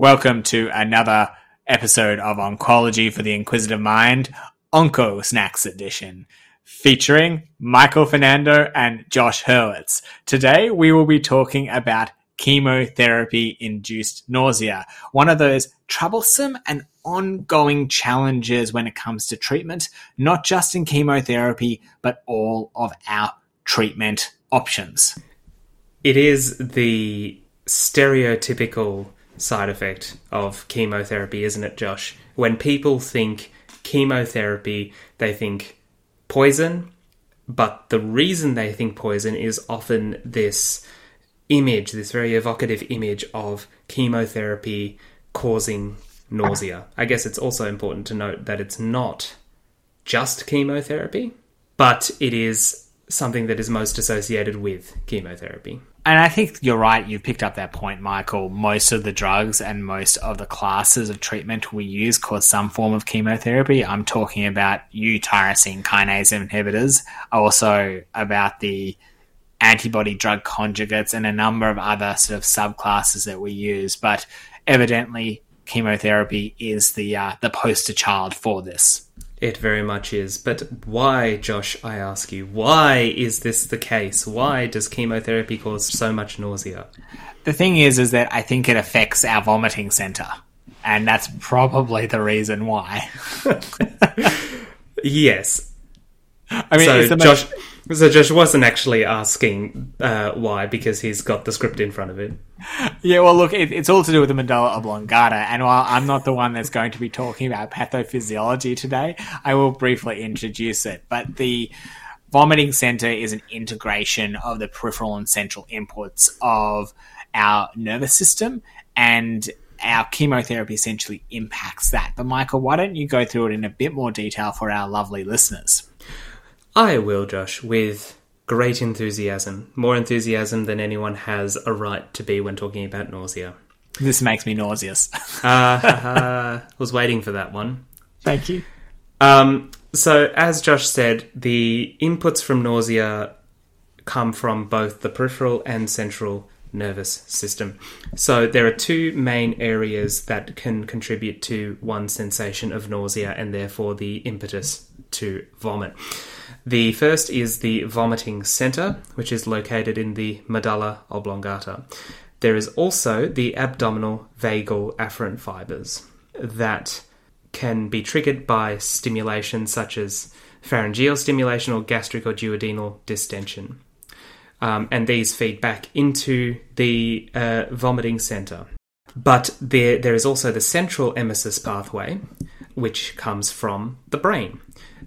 Welcome to another episode of Oncology for the Inquisitive Mind, Onco Snacks Edition, featuring Michael Fernando and Josh Hurwitz. Today we will be talking about chemotherapy induced nausea, one of those troublesome and ongoing challenges when it comes to treatment, not just in chemotherapy, but all of our treatment options. It is the stereotypical side effect of chemotherapy, isn't it, Josh? When people think chemotherapy, they think poison, but the reason they think poison is often this image, this very evocative image of chemotherapy causing nausea. I guess it's also important to note that it's not just chemotherapy, but it is something that is most associated with chemotherapy. And I think you're right. You've picked up that point, Michael. Most of the drugs and most of the classes of treatment we use cause some form of chemotherapy. I'm talking about eutyrosine kinase inhibitors, also about the antibody drug conjugates and a number of other sort of subclasses that we use. But evidently, chemotherapy is the uh, the poster child for this. It very much is. But why, Josh, I ask you, why is this the case? Why does chemotherapy cause so much nausea? The thing is, is that I think it affects our vomiting center. And that's probably the reason why. yes. I mean, so Josh, so Josh wasn't actually asking uh, why because he's got the script in front of him. yeah, well, look, it, it's all to do with the medulla oblongata. And while I'm not the one that's going to be talking about pathophysiology today, I will briefly introduce it. But the vomiting center is an integration of the peripheral and central inputs of our nervous system and our chemotherapy essentially impacts that. But Michael, why don't you go through it in a bit more detail for our lovely listeners? I will, Josh, with great enthusiasm. More enthusiasm than anyone has a right to be when talking about nausea. This makes me nauseous. Uh, was waiting for that one. Thank you. Um, so, as Josh said, the inputs from nausea come from both the peripheral and central nervous system. So, there are two main areas that can contribute to one sensation of nausea and therefore the impetus to vomit. The first is the vomiting center, which is located in the medulla oblongata. There is also the abdominal vagal afferent fibers that can be triggered by stimulation such as pharyngeal stimulation or gastric or duodenal distension. Um, and these feed back into the uh, vomiting center. But there, there is also the central emesis pathway, which comes from the brain,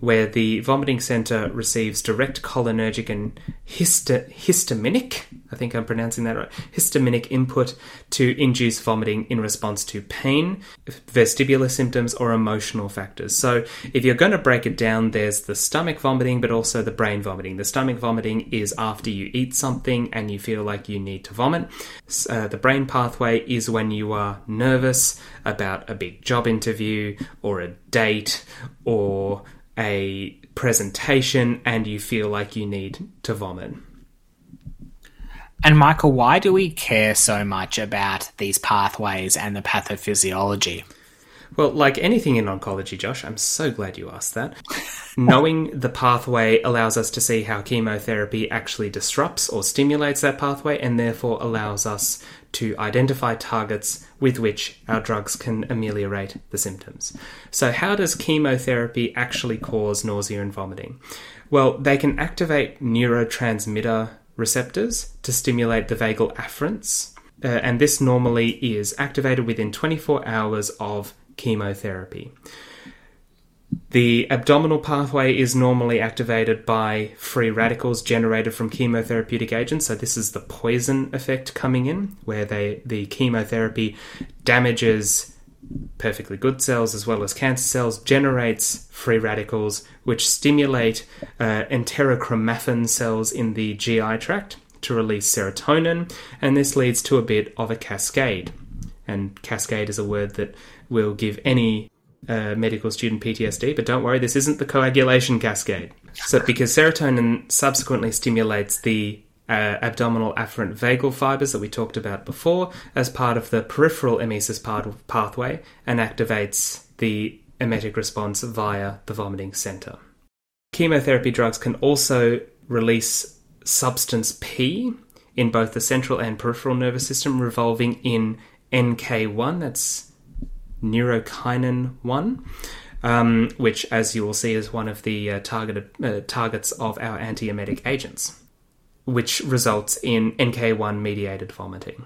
where the vomiting center receives direct cholinergic and histaminic, I think I'm pronouncing that right, histaminic input to induce vomiting in response to pain, vestibular symptoms, or emotional factors. So if you're going to break it down, there's the stomach vomiting, but also the brain vomiting. The stomach vomiting is after you eat something and you feel like you need to vomit. Uh, the brain pathway is when you are nervous about a big job interview or a date or a presentation and you feel like you need to vomit. And Michael, why do we care so much about these pathways and the pathophysiology? Well, like anything in oncology, Josh, I'm so glad you asked that. Knowing the pathway allows us to see how chemotherapy actually disrupts or stimulates that pathway and therefore allows us to identify targets with which our drugs can ameliorate the symptoms. So, how does chemotherapy actually cause nausea and vomiting? Well, they can activate neurotransmitter receptors to stimulate the vagal afferents, uh, and this normally is activated within 24 hours of chemotherapy. The abdominal pathway is normally activated by free radicals generated from chemotherapeutic agents. So this is the poison effect coming in, where they the chemotherapy damages perfectly good cells as well as cancer cells, generates free radicals which stimulate uh, enterochromaffin cells in the GI tract to release serotonin, and this leads to a bit of a cascade. And cascade is a word that will give any uh, medical student PTSD, but don't worry, this isn't the coagulation cascade. So, because serotonin subsequently stimulates the uh, abdominal afferent vagal fibers that we talked about before as part of the peripheral emesis pathway and activates the emetic response via the vomiting center. Chemotherapy drugs can also release substance P in both the central and peripheral nervous system, revolving in NK1, that's neurokinin 1, um, which, as you will see, is one of the uh, targeted uh, targets of our antiemetic agents, which results in NK1 mediated vomiting.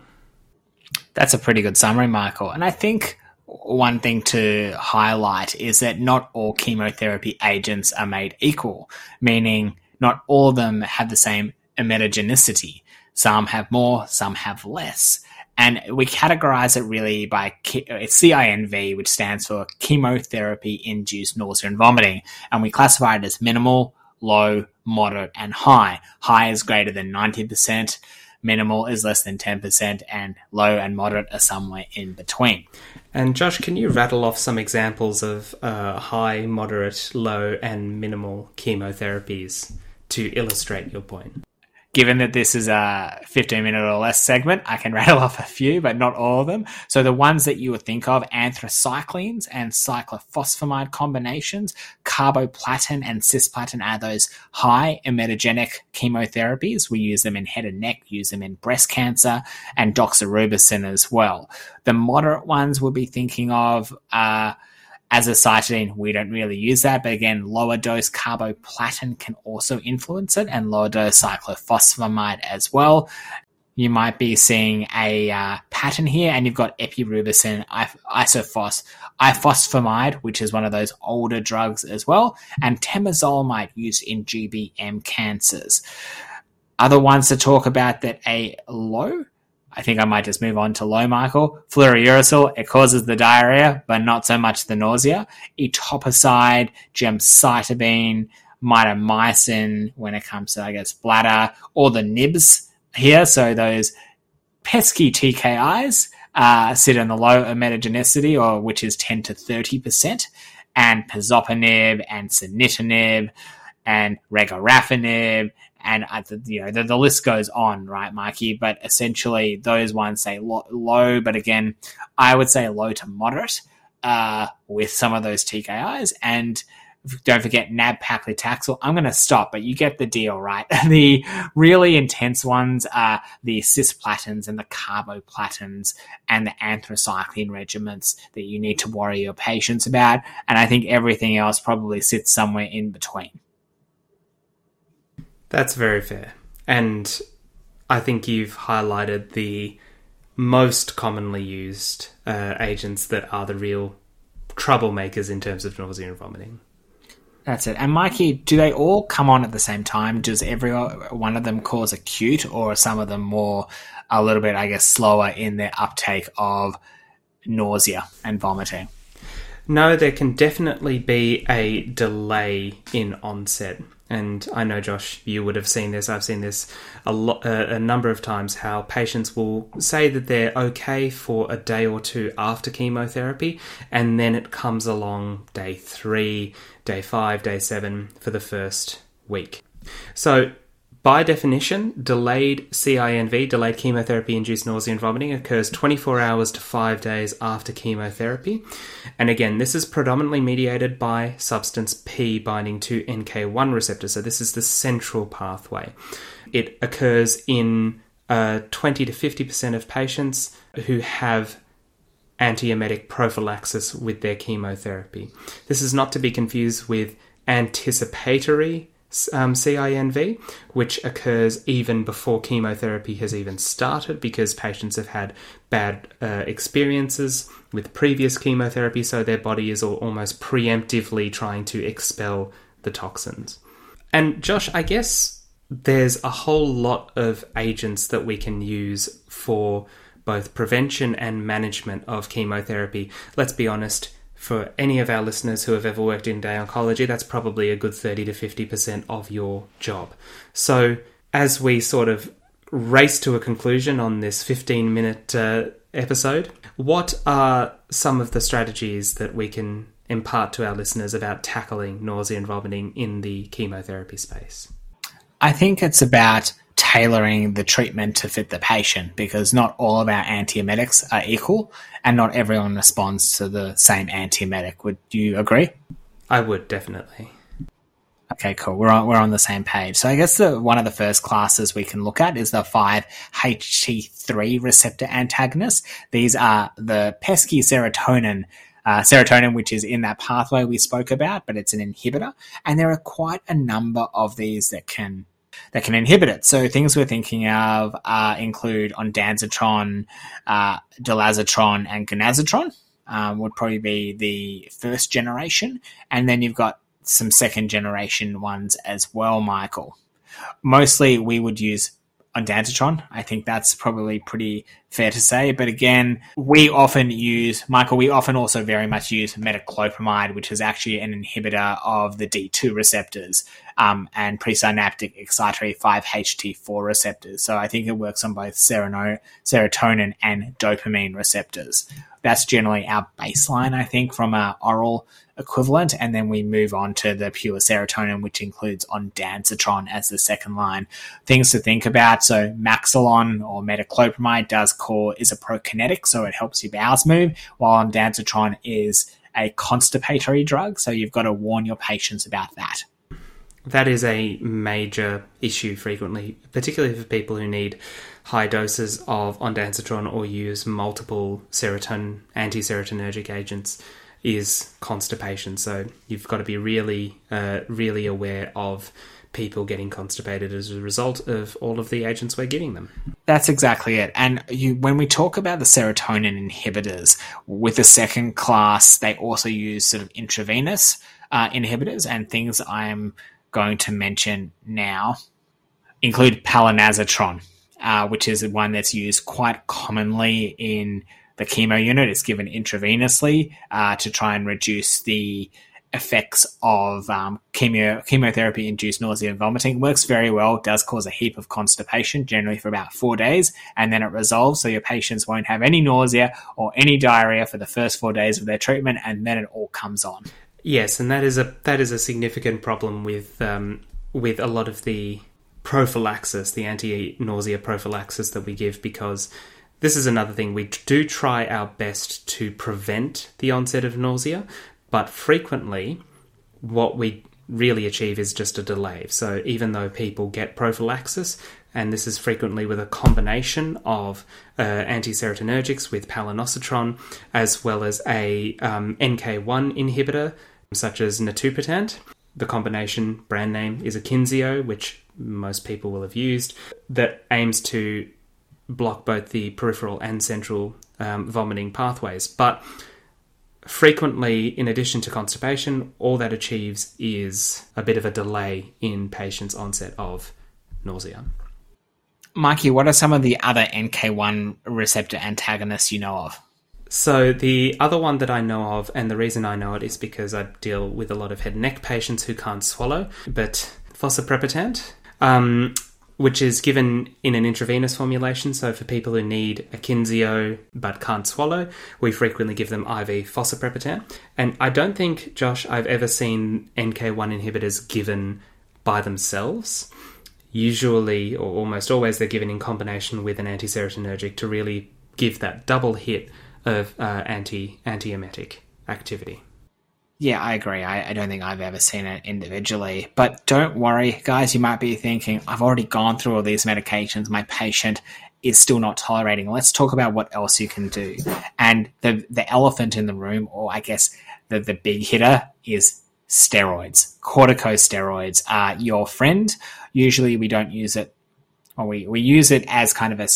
That's a pretty good summary, Michael. And I think one thing to highlight is that not all chemotherapy agents are made equal, meaning not all of them have the same emetogenicity. Some have more, some have less. And we categorize it really by it's CINV, which stands for chemotherapy induced nausea and vomiting. And we classify it as minimal, low, moderate, and high. High is greater than 90%, minimal is less than 10%, and low and moderate are somewhere in between. And Josh, can you rattle off some examples of uh, high, moderate, low, and minimal chemotherapies to illustrate your point? Given that this is a 15 minute or less segment, I can rattle off a few, but not all of them. So the ones that you would think of, anthracyclines and cyclophosphamide combinations, carboplatin and cisplatin are those high emetogenic chemotherapies. We use them in head and neck, use them in breast cancer, and doxorubicin as well. The moderate ones we'll be thinking of, uh, azacitidine, we don't really use that, but again, lower dose carboplatin can also influence it, and lower dose cyclophosphamide as well. You might be seeing a uh, pattern here, and you've got epirubicin, isofos, ifosfamide, which is one of those older drugs as well, and temozolomide used in GBM cancers. Other ones to talk about that a low I think I might just move on to low, Michael. Fluorouracil, it causes the diarrhea, but not so much the nausea. Etoposide, gemcitabine, mitomycin when it comes to, I guess, bladder, or the NIBs here. So those pesky TKIs uh, sit in the low emetogenicity, or which is 10 to 30%, and pazopanib and sunitinib and regorafenib and you know the, the, list goes on, right, Mikey? But essentially, those ones say lo- low, but again, I would say low to moderate uh, with some of those TKIs, and don't forget nab-paclitaxel. I'm going to stop, but you get the deal, right? the really intense ones are the cisplatins and the carboplatins and the anthracycline regimens that you need to worry your patients about, and I think everything else probably sits somewhere in between. That's very fair. And I think you've highlighted the most commonly used uh, agents that are the real troublemakers in terms of nausea and vomiting. That's it. And Mikey, do they all come on at the same time? Does every one of them cause acute, or are some of them more a little bit, I guess, slower in their uptake of nausea and vomiting? No, there can definitely be a delay in onset and I know Josh, you would have seen this. I've seen this a lot, uh, a number of times. How patients will say that they're okay for a day or two after chemotherapy, and then it comes along day three, day five, day seven for the first week. So by definition, delayed CINV, delayed chemotherapy induced nausea and vomiting, occurs 24 hours to 5 days after chemotherapy. And again, this is predominantly mediated by substance P binding to NK1 receptor. So, this is the central pathway. It occurs in uh, 20 to 50% of patients who have antiemetic prophylaxis with their chemotherapy. This is not to be confused with anticipatory um, CINV, which occurs even before chemotherapy has even started because patients have had bad uh, experiences with previous chemotherapy, so their body is almost preemptively trying to expel the toxins. And Josh, I guess there's a whole lot of agents that we can use for both prevention and management of chemotherapy. Let's be honest, for any of our listeners who have ever worked in day oncology, that's probably a good 30 to 50% of your job. So, as we sort of race to a conclusion on this 15 minute uh, episode, what are some of the strategies that we can impart to our listeners about tackling nausea and vomiting in the chemotherapy space? I think it's about tailoring the treatment to fit the patient because not all of our antiemetics are equal and not everyone responds to the same antiemetic. Would you agree? I would definitely. Okay, cool. We're on, we're on the same page. So I guess the, one of the first classes we can look at is the 5-HT3 receptor antagonists. These are the pesky serotonin uh, serotonin, which is in that pathway we spoke about, but it's an inhibitor. And there are quite a number of these that can that can inhibit it. So things we're thinking of uh, include ondansetron, uh, and granisetron. Um, would probably be the first generation, and then you've got some second generation ones as well, Michael. Mostly we would use ondansetron. I think that's probably pretty fair to say. But again, we often use, Michael, we often also very much use metoclopramide, which is actually an inhibitor of the D2 receptors um, and presynaptic excitatory 5-HT4 receptors. So I think it works on both serotonin and dopamine receptors. That's generally our baseline, I think, from our oral equivalent, and then we move on to the pure serotonin, which includes ondansetron as the second line. Things to think about: so Maxolon or metoclopramide does core is a prokinetic, so it helps your bowels move, while ondansetron is a constipatory drug, so you've got to warn your patients about that. That is a major issue frequently, particularly for people who need high doses of ondansetron or use multiple serotonin anti-serotonergic agents is constipation. So you've got to be really, uh, really aware of people getting constipated as a result of all of the agents we're giving them. That's exactly it. And you, when we talk about the serotonin inhibitors, with the second class, they also use sort of intravenous uh, inhibitors and things I'm going to mention now include palonosetron, uh, which is one that's used quite commonly in the chemo unit. It's given intravenously uh, to try and reduce the effects of um, chemo chemotherapy induced nausea and vomiting. Works very well. Does cause a heap of constipation, generally for about four days, and then it resolves. So your patients won't have any nausea or any diarrhea for the first four days of their treatment, and then it all comes on. Yes, and that is a that is a significant problem with um, with a lot of the prophylaxis, the anti-nausea prophylaxis that we give, because this is another thing. We do try our best to prevent the onset of nausea, but frequently what we really achieve is just a delay. So even though people get prophylaxis, and this is frequently with a combination of uh, anti-serotonergics with palonosetron, as well as a um, NK1 inhibitor such as netupitant. The combination brand name is Akynzeo, which most people will have used, that aims to block both the peripheral and central um, vomiting pathways. But frequently, in addition to constipation, all that achieves is a bit of a delay in patients' onset of nausea. Mikey, what are some of the other NK1 receptor antagonists you know of? So, the other one that I know of, and the reason I know it is because I deal with a lot of head and neck patients who can't swallow, but fosaprepitant. Um, which is given in an intravenous formulation. So for people who need Akynzeo but can't swallow, we frequently give them IV fosaprepitant. And I don't think, Josh, I've ever seen NK1 inhibitors given by themselves. Usually, or almost always, they're given in combination with an anti-serotonergic to really give that double hit of uh, anti antiemetic activity. Yeah, I agree. I, I, don't think I've ever seen it individually. But don't worry, guys. You might be thinking, I've already gone through all these medications. My patient is still not tolerating. Let's talk about what else you can do. And the the elephant in the room, or I guess the, the big hitter, is steroids. Corticosteroids are your friend. Usually we don't use it, or we, we use it as kind of a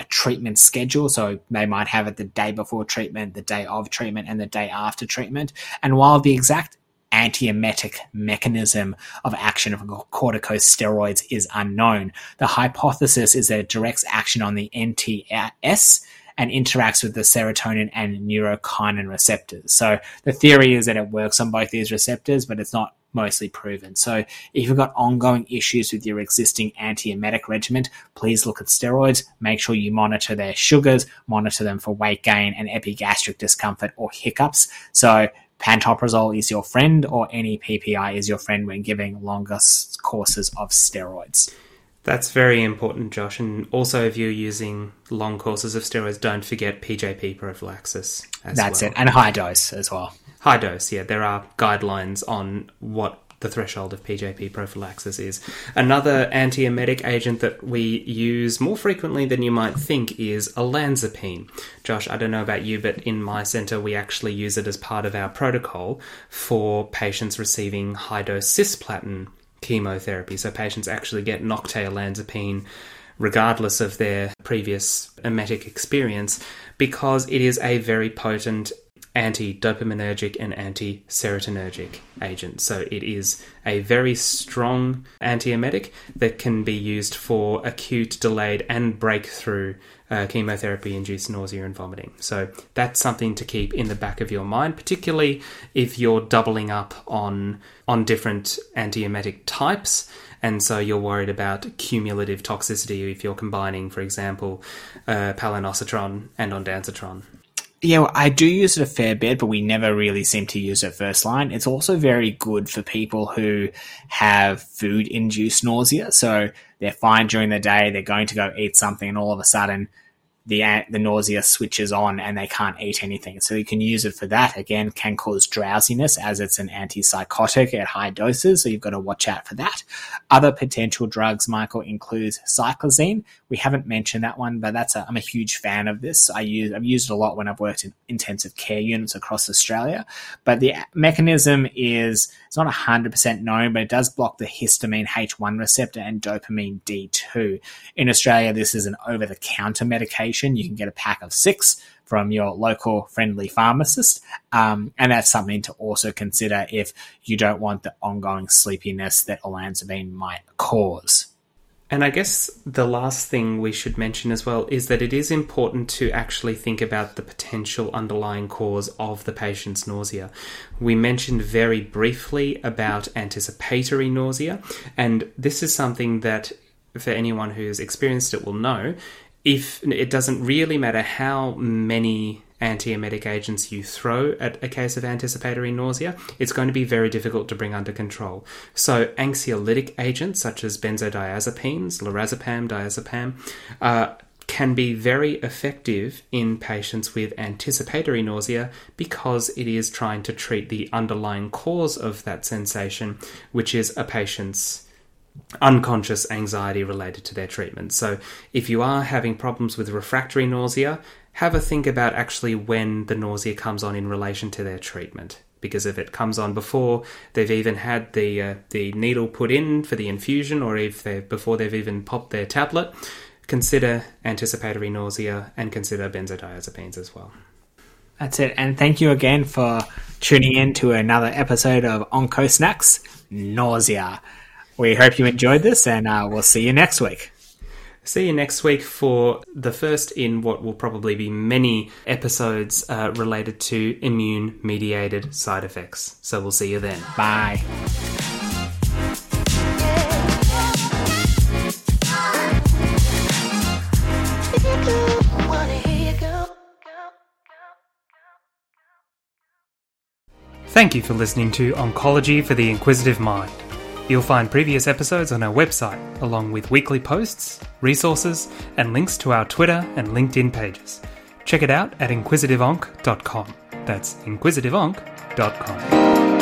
a treatment schedule. So they might have it the day before treatment, the day of treatment, and the day after treatment. And while the exact antiemetic mechanism of action of corticosteroids is unknown, the hypothesis is that it directs action on the NTS and interacts with the serotonin and neurokinin receptors. So the theory is that it works on both these receptors, but it's not mostly proven. So if you've got ongoing issues with your existing antiemetic regimen, please look at steroids. Make sure you monitor their sugars, monitor them for weight gain and epigastric discomfort or hiccups. So pantoprazole is your friend or any PPI is your friend when giving longer courses of steroids. That's very important, Josh. And also, if you're using long courses of steroids, don't forget PJP prophylaxis. That's well. it, and high dose as well. High dose, yeah. There are guidelines on what the threshold of PJP prophylaxis is. Another antiemetic agent that we use more frequently than you might think is olanzapine. Josh, I don't know about you, but in my centre we actually use it as part of our protocol for patients receiving high dose cisplatin chemotherapy. So patients actually get Nocte olanzapine regardless of their previous emetic experience because it is a very potent anti dopaminergic and anti serotonergic agent. So it is a very strong antiemetic that can be used for acute, delayed, and breakthrough uh, chemotherapy induced nausea and vomiting. So that's something to keep in the back of your mind, particularly if you're doubling up on on different antiemetic types. And so you're worried about cumulative toxicity if you're combining, for example, uh, palonosetron and ondansetron. Yeah, well, I do use it a fair bit, but we never really seem to use it first line. It's also very good for people who have food induced nausea. So they're fine during the day, they're going to go eat something, and all of a sudden the the nausea switches on and they can't eat anything. So you can use it for that. Again, can cause drowsiness as it's an antipsychotic at high doses. So you've got to watch out for that. Other potential drugs, Michael, includes cyclizine. We haven't mentioned that one, but that's a, I'm a huge fan of this. I use I've used it a lot when I've worked in intensive care units across Australia. But the mechanism is it's not 100% known, but it does block the histamine H1 receptor and dopamine D2. In Australia, this is an over the counter medication. You can get a pack of six from your local friendly pharmacist. Um, and that's something to also consider if you don't want the ongoing sleepiness that olanzapine might cause. And I guess the last thing we should mention as well is that it is important to actually think about the potential underlying cause of the patient's nausea. We mentioned very briefly about anticipatory nausea, and this is something that for anyone who's experienced it will know. If it doesn't really matter how many antiemetic agents you throw at a case of anticipatory nausea, it's going to be very difficult to bring under control. So, anxiolytic agents such as benzodiazepines, lorazepam, diazepam, uh, can be very effective in patients with anticipatory nausea because it is trying to treat the underlying cause of that sensation, which is a patient's unconscious anxiety related to their treatment. So, if you are having problems with refractory nausea, have a think about actually when the nausea comes on in relation to their treatment. Because if it comes on before they've even had the uh, the needle put in for the infusion, or if they before they've even popped their tablet, consider anticipatory nausea and consider benzodiazepines as well. That's it. And thank you again for tuning in to another episode of Onco Snacks Nausea. We hope you enjoyed this, and uh, we'll see you next week. See you next week for the first in what will probably be many episodes uh, related to immune mediated side effects. So we'll see you then. Bye. Thank you for listening to Oncology for the Inquisitive Mind. You'll find previous episodes on our website, along with weekly posts, resources, and links to our Twitter and LinkedIn pages. Check it out at inquisitiveonc.com. That's inquisitiveonc.com.